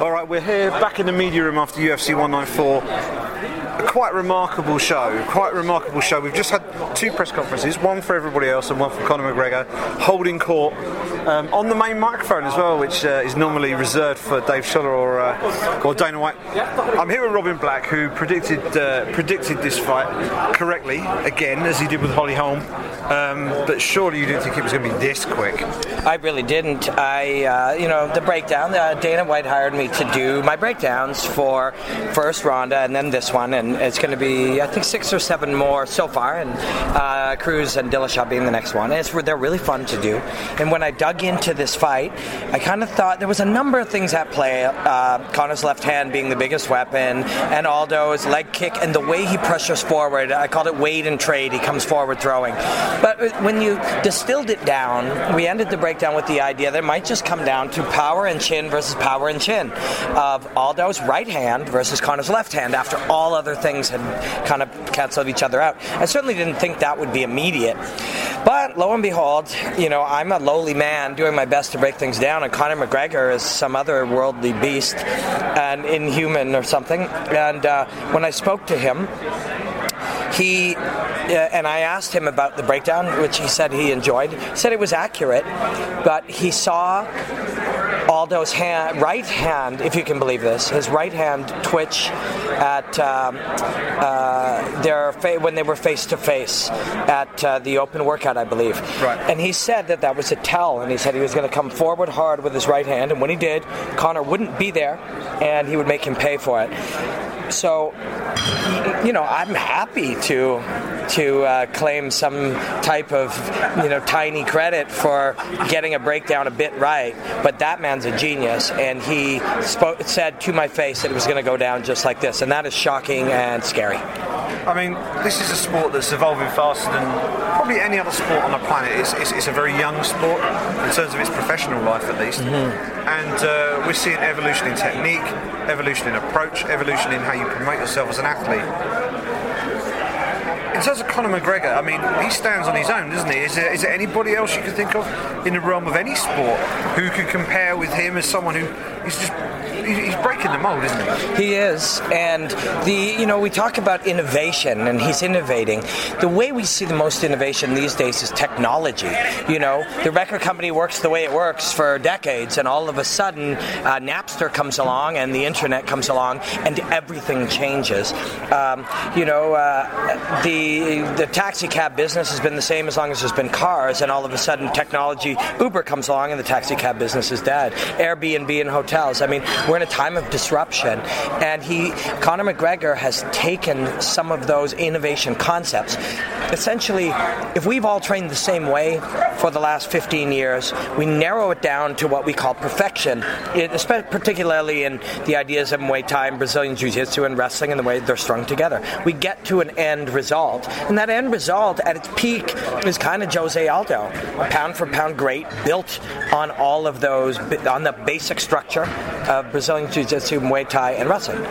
All right, we're here back in the media room after UFC 194. Quite remarkable show. Quite remarkable show. We've just had two press conferences, one for everybody else and one for Conor McGregor, holding court um, on the main microphone as well, which uh, is normally reserved for Dave Sholler or uh, or Dana White. I'm here with Robin Black, who predicted uh, predicted this fight correctly again, as he did with Holly Holm. Um, but surely you didn't think it was going to be this quick. I really didn't. I, uh, you know, the breakdown. Uh, Dana White hired me to do my breakdowns for first Ronda and then this one, and it's going to be I think six or seven more so far, and uh, Cruz and Dillashaw being the next one. It's, they're really fun to do. And when I dug into this fight, I kind of thought there was a number of things at play. Uh, Conor's left hand being the biggest weapon, and Aldo's leg kick and the way he pressures forward. I called it wade and trade. He comes forward throwing. But when you distilled it down, we ended the breakdown with the idea that it might just come down to power and chin versus power and chin of Aldo's right hand versus Conor's left hand after all other things had kind of canceled each other out. I certainly didn't think that would be immediate. But lo and behold, you know, I'm a lowly man doing my best to break things down, and Conor McGregor is some other worldly beast and inhuman or something. And uh, when I spoke to him, he uh, and I asked him about the breakdown, which he said he enjoyed. He said it was accurate, but he saw Aldo's hand, right hand, if you can believe this, his right hand twitch at um, uh, their fa- when they were face to face at uh, the open workout, I believe. Right. And he said that that was a tell, and he said he was going to come forward hard with his right hand, and when he did, Conor wouldn't be there, and he would make him pay for it. So, you know, I'm happy to to uh, claim some type of you know tiny credit for getting a breakdown a bit right, but that man's a genius, and he spoke, said to my face that it was going to go down just like this, and that is shocking and scary. I mean, this is a sport that's evolving faster than probably any other sport on the planet. It's, it's, it's a very young sport in terms of its professional life, at least. And uh, we're seeing evolution in technique, evolution in approach, evolution in how you promote yourself as an athlete. In terms of Conor McGregor, I mean, he stands on his own, doesn't he? Is there, is there anybody else you can think of in the realm of any sport who could compare with him as someone who is just he's breaking the mold, isn't he? He is, and the you know we talk about innovation, and he's innovating. The way we see the most innovation these days is technology. You know, the record company works the way it works for decades, and all of a sudden, uh, Napster comes along, and the internet comes along, and everything changes. Um, you know, uh, the the taxi cab business has been the same as long as there's been cars, and all of a sudden, technology, Uber comes along, and the taxi cab business is dead. Airbnb and hotels. I mean, we're in a time of disruption, and he, Conor McGregor, has taken some of those innovation concepts. Essentially, if we've all trained the same way for the last 15 years, we narrow it down to what we call perfection, it, particularly in the ideas of Muay Thai and Brazilian Jiu Jitsu and wrestling and the way they're strung together. We get to an end result, and that end result at its peak is kind of Jose Aldo, pound for pound great, built on all of those, on the basic structure of Brazilian Jiu Jitsu, Muay Thai, and wrestling.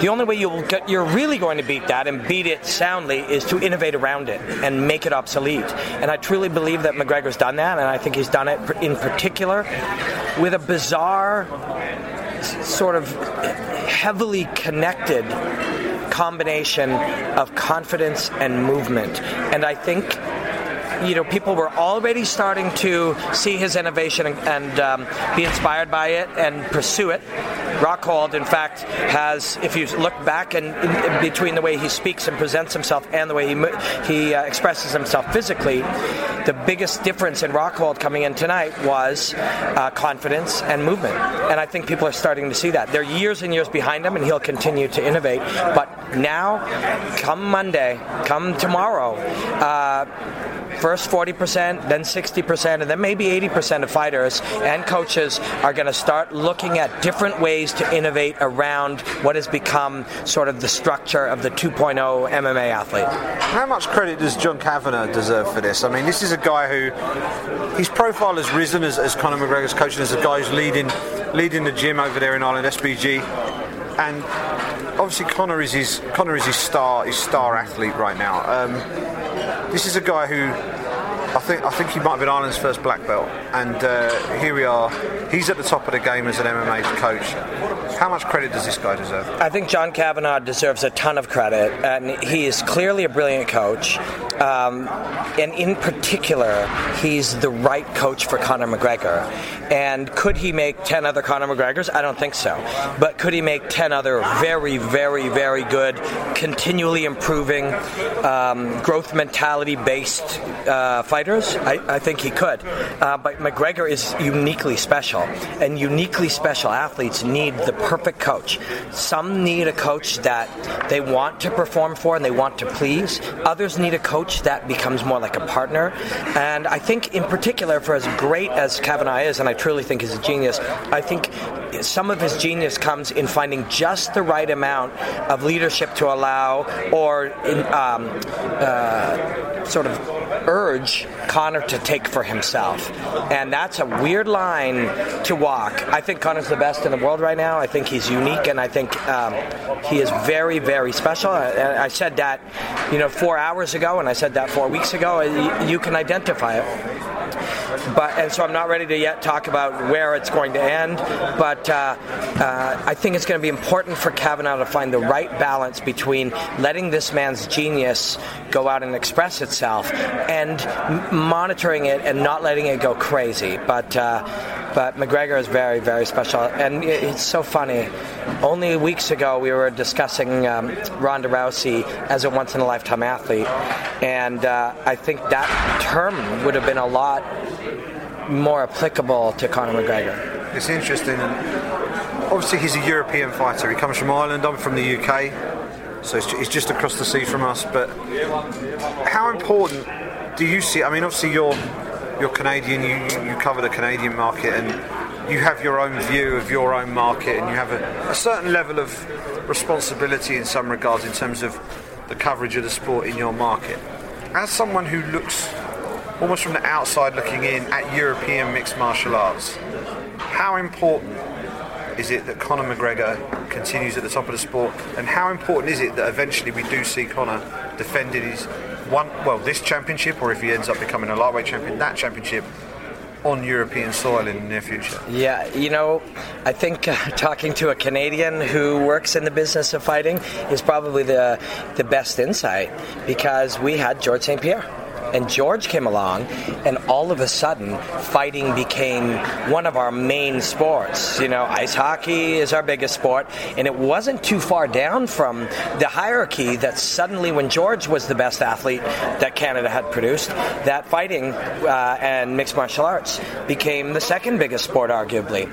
The only way you'll get, you're really going to beat that and beat it soundly is to innovate around it and make it obsolete. And I truly believe that McGregor's done that, and I think he's done it in particular with a bizarre, sort of heavily connected combination of confidence and movement. And I think you know, people were already starting to see his innovation and, and um, be inspired by it and pursue it. Rockhold, in fact, has, if you look back and between the way he speaks and presents himself and the way he he uh, expresses himself physically, the biggest difference in Rockhold coming in tonight was uh, confidence and movement. And I think people are starting to see that. They're years and years behind him, and he'll continue to innovate. But now, come Monday, come tomorrow. Uh, First 40%, then 60%, and then maybe 80% of fighters and coaches are going to start looking at different ways to innovate around what has become sort of the structure of the 2.0 MMA athlete. How much credit does John Kavanagh deserve for this? I mean, this is a guy who his profile has risen as, as Conor McGregor's coach and as a guy who's leading leading the gym over there in Ireland, SBG, and obviously Conor is his Conor is his star his star athlete right now. Um, this is a guy who I think I think he might have been Ireland's first black belt, and uh, here we are. He's at the top of the game as an MMA coach. How much credit does this guy deserve? I think John Kavanagh deserves a ton of credit, and he is clearly a brilliant coach. Um, and in particular, he's the right coach for Conor McGregor. And could he make 10 other Conor McGregors? I don't think so. But could he make 10 other very, very, very good, continually improving, um, growth mentality based uh, fighters? I, I, think he could. Uh, but McGregor is uniquely special, and uniquely special athletes need the perfect coach. Some need a coach that they want to perform for and they want to please, others need a coach that becomes more like a partner. And I think, in particular, for as great as Kavanagh is, and I truly think he's a genius, I think some of his genius comes in finding just the right amount of leadership to allow or in, um, uh, sort of urge Conor to take for himself. And that's a weird line to walk. I think Conor's the best in the world right now. I think he's unique, and I think um, he is very, very special. I, I said that, you know, four hours ago, and I said that four weeks ago. You can identify it but and so I'm not ready to yet talk about where it's going to end. But uh, uh, I think it's going to be important for Kavanagh to find the right balance between letting this man's genius go out and express itself and monitoring it and not letting it go crazy. But uh, but McGregor is very very special, and it's so funny. Only weeks ago we were discussing um, Ronda Rousey as a once in a lifetime athlete, and uh, I think that term would have been a lot more applicable to Conor McGregor. It's interesting. Obviously, he's a European fighter. He comes from Ireland. I'm from the UK, so he's just across the sea from us. But how important do you see? I mean, obviously, you're you're Canadian. You you cover the Canadian market, and you have your own view of your own market, and you have a, a certain level of responsibility in some regards in terms of the coverage of the sport in your market. As someone who looks almost from the outside looking in at European mixed martial arts, how important is it that Conor McGregor continues at the top of the sport, and how important is it that eventually we do see Conor defending his one, well, this championship, or if he ends up becoming a lightweight champion, that championship on European soil in the near future? Yeah, you know, I think uh, talking to a Canadian who works in the business of fighting is probably the the best insight because we had George St. Pierre and George came along, and all of a sudden, fighting became one of our main sports. You know, ice hockey is our biggest sport, and it wasn't too far down from the hierarchy that suddenly, when George was the best athlete that Canada had produced, that fighting uh, and mixed martial arts became the second biggest sport, arguably.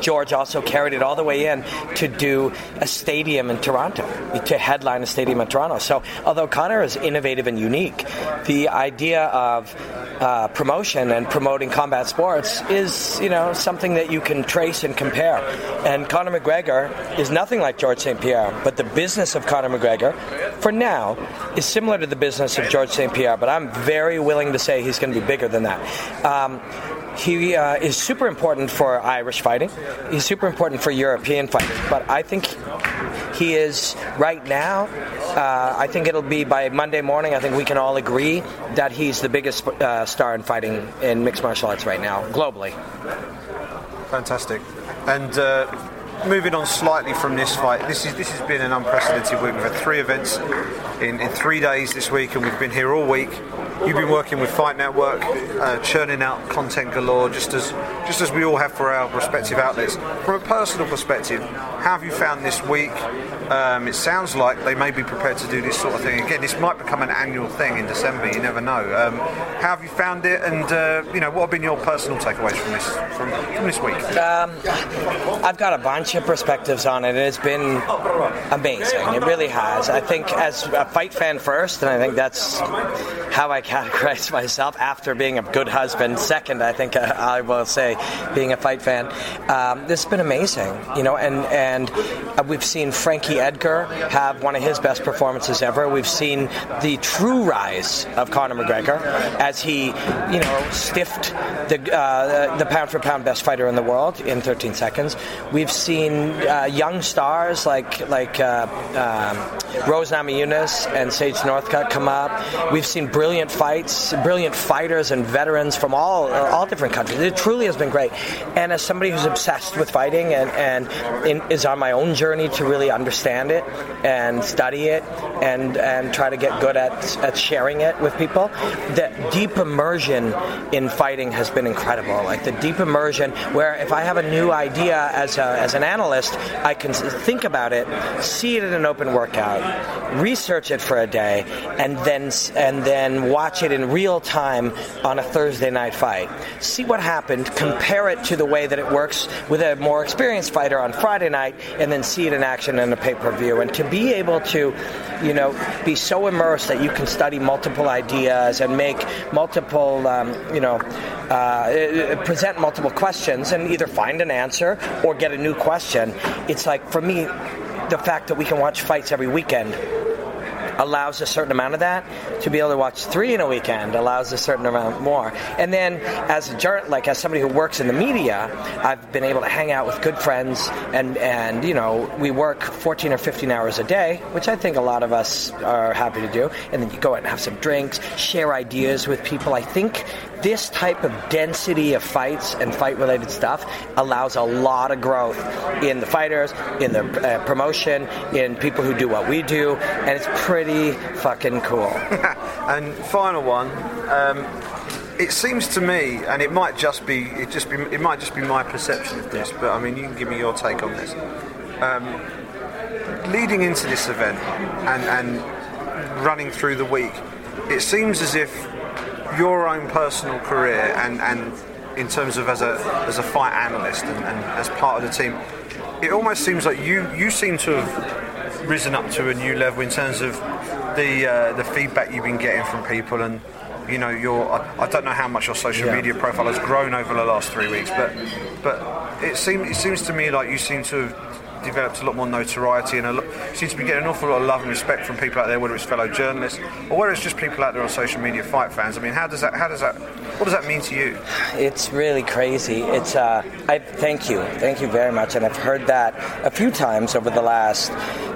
George also carried it all the way in to do a stadium in Toronto, to headline a stadium in Toronto. So, although Conor is innovative and unique, the idea of uh, promotion and promoting combat sports is, you know, something that you can trace and compare. And Conor McGregor is nothing like George St. Pierre, but the business of Conor McGregor, for now, is similar to the business of George St. Pierre. But I'm very willing to say he's going to be bigger than that. Um, he uh, is super important for Irish fighting. He's super important for European fighting. But I think he is right now. Uh, I think it'll be by Monday morning. I think we can all agree that he's the biggest uh, star in fighting in mixed martial arts right now, globally. Fantastic. And uh, moving on slightly from this fight, this is this has been an unprecedented week. We've had three events in, in three days this week, and we've been here all week. You've been working with Fight Network, uh, churning out content galore, just as just as we all have for our respective outlets. From a personal perspective, how have you found this week? Um, it sounds like they may be prepared to do this sort of thing again. This might become an annual thing in December. You never know. Um, how have you found it? And uh, you know, what have been your personal takeaways from this from, from this week? Um, I've got a bunch of perspectives on it. It's been amazing. It really has. I think as a fight fan first, and I think that's how I categorize myself after being a good husband. Second, I think uh, I will say being a fight fan. Um, this has been amazing, you know, and and uh, we've seen Frankie Edgar have one of his best performances ever. We've seen the true rise of Conor McGregor as he, you know, stiffed the uh, the pound for pound best fighter in the world in 13 seconds. We've seen uh, young stars like like uh, um, Rose Namajunas and Sage Northcutt come up. We've seen brilliant fights, brilliant fighters and veterans from all uh, all different countries. It truly has been great. And as somebody who's obsessed with fighting and, and in, is on my own journey to really understand it and study it and, and try to get good at, at sharing it with people, that deep immersion in fighting has been incredible. Like the deep immersion where if I have a new idea as, a, as an analyst, I can think about it, see it in an open workout, research it for a day, and then and then watch it in real time on a Thursday night fight. See what happened, compare it to the way that it works with a more experienced fighter on Friday night, and then see it in action in a pay-per-view. And to be able to, you know, be so immersed that you can study multiple ideas and make multiple, um, you know, uh, present multiple questions and either find an answer or get a new question. It's like for me, the fact that we can watch fights every weekend allows a certain amount of that. To be able to watch three in a weekend allows a certain amount more. And then, as a like as somebody who works in the media, I've been able to hang out with good friends, and and you know we work 14 or 15 hours a day, which I think a lot of us are happy to do. And then you go out and have some drinks, share ideas with people. I think this type of density of fights and fight related stuff allows a lot of growth in the fighters, in the uh, promotion, in people who do what we do, and it's pretty fucking cool. and final one. Um, it seems to me, and it might just be it just be it might just be my perception of this, but I mean you can give me your take on this. Um, leading into this event and, and running through the week, it seems as if your own personal career and, and in terms of as a as a fight analyst and, and, as part of the team, it almost seems like you you seem to have risen up to a new level in terms of the uh, the feedback you've been getting from people and you know your I, I don't know how much your social yeah. media profile has grown over the last three weeks, but but it seems it seems to me like you seem to have developed a lot more notoriety and a lot, seems to be getting an awful lot of love and respect from people out there, whether it's fellow journalists or whether it's just people out there on social media, fight fans. I mean, how does that? How does that? What does that mean to you? It's really crazy. It's. Uh, I thank you, thank you very much, and I've heard that a few times over the last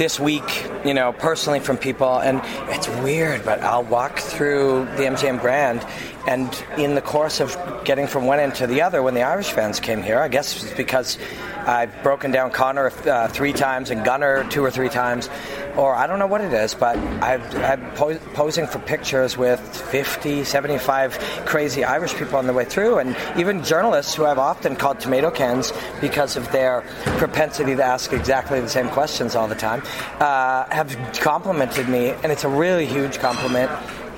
this week. You know, personally from people, and it's weird, but I'll walk through the MGM Grand and in the course of getting from one end to the other, when the Irish fans came here, I guess it's because I've broken down Conor uh, three times and Gunnar two or three times, or I don't know what it is, but i am po- posing for pictures with 50, 75 crazy Irish people on the way through, and even journalists who I've often called tomato cans because of their propensity to ask exactly the same questions all the time, uh, have complimented me, and it's a really huge compliment.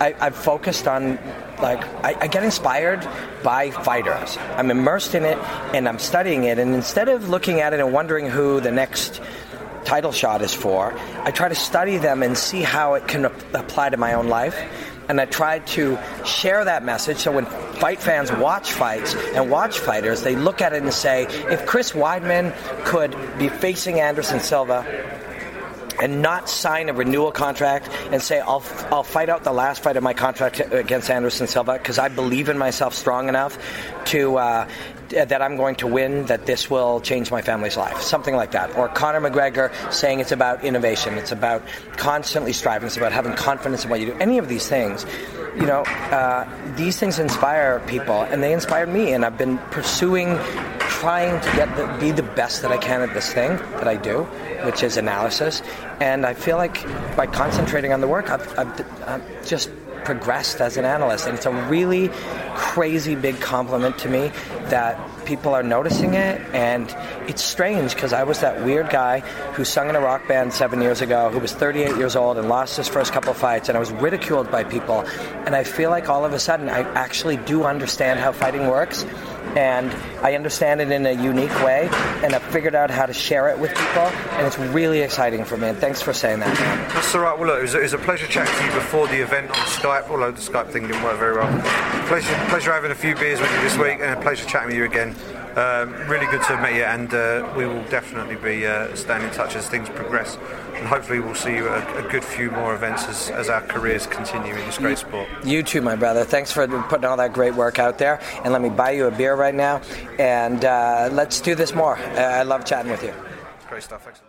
I, I've focused on like I, I, get inspired by fighters. I'm immersed in it and I'm studying it. And instead of looking at it and wondering who the next title shot is for, I try to study them and see how it can ap- apply to my own life. And I try to share that message so when fight fans watch fights and watch fighters, they look at it and say, if Chris Weidman could be facing Anderson Silva and not sign a renewal contract and say I'll I'll fight out the last fight of my contract against Anderson Silva because I believe in myself strong enough to uh, that I'm going to win, that this will change my family's life, something like that. Or Conor McGregor saying it's about innovation, it's about constantly striving, it's about having confidence in what you do. Any of these things, you know, uh, these things inspire people, and they inspired me, and I've been pursuing, trying to get the, be the best that I can at this thing that I do which is analysis. And I feel like by concentrating on the work, I've, I've, I've just progressed as an analyst. And it's a really crazy big compliment to me that people are noticing it. And it's strange because I was that weird guy who sung in a rock band seven years ago, who was 38 years old and lost his first couple fights, and I was ridiculed by people. And I feel like all of a sudden I actually do understand how fighting works and I understand it in a unique way, and I've figured out how to share it with people, and it's really exciting for me. And thanks for saying that. That's all right. Well, look, it was, it was a pleasure chatting to you before the event on Skype, although the Skype thing didn't work very well. Pleasure, pleasure having a few beers with you this week, and a pleasure chatting with you again. Um, really good to meet you, and uh, we will definitely be uh, staying in touch as things progress. And hopefully, we'll see you at a, good few more events as, as our careers continue in this great sport. You too, my brother. Thanks for putting all that great work out there. And let me buy you a beer right now, and uh, let's do this more. I love chatting with you. Great stuff. Thanks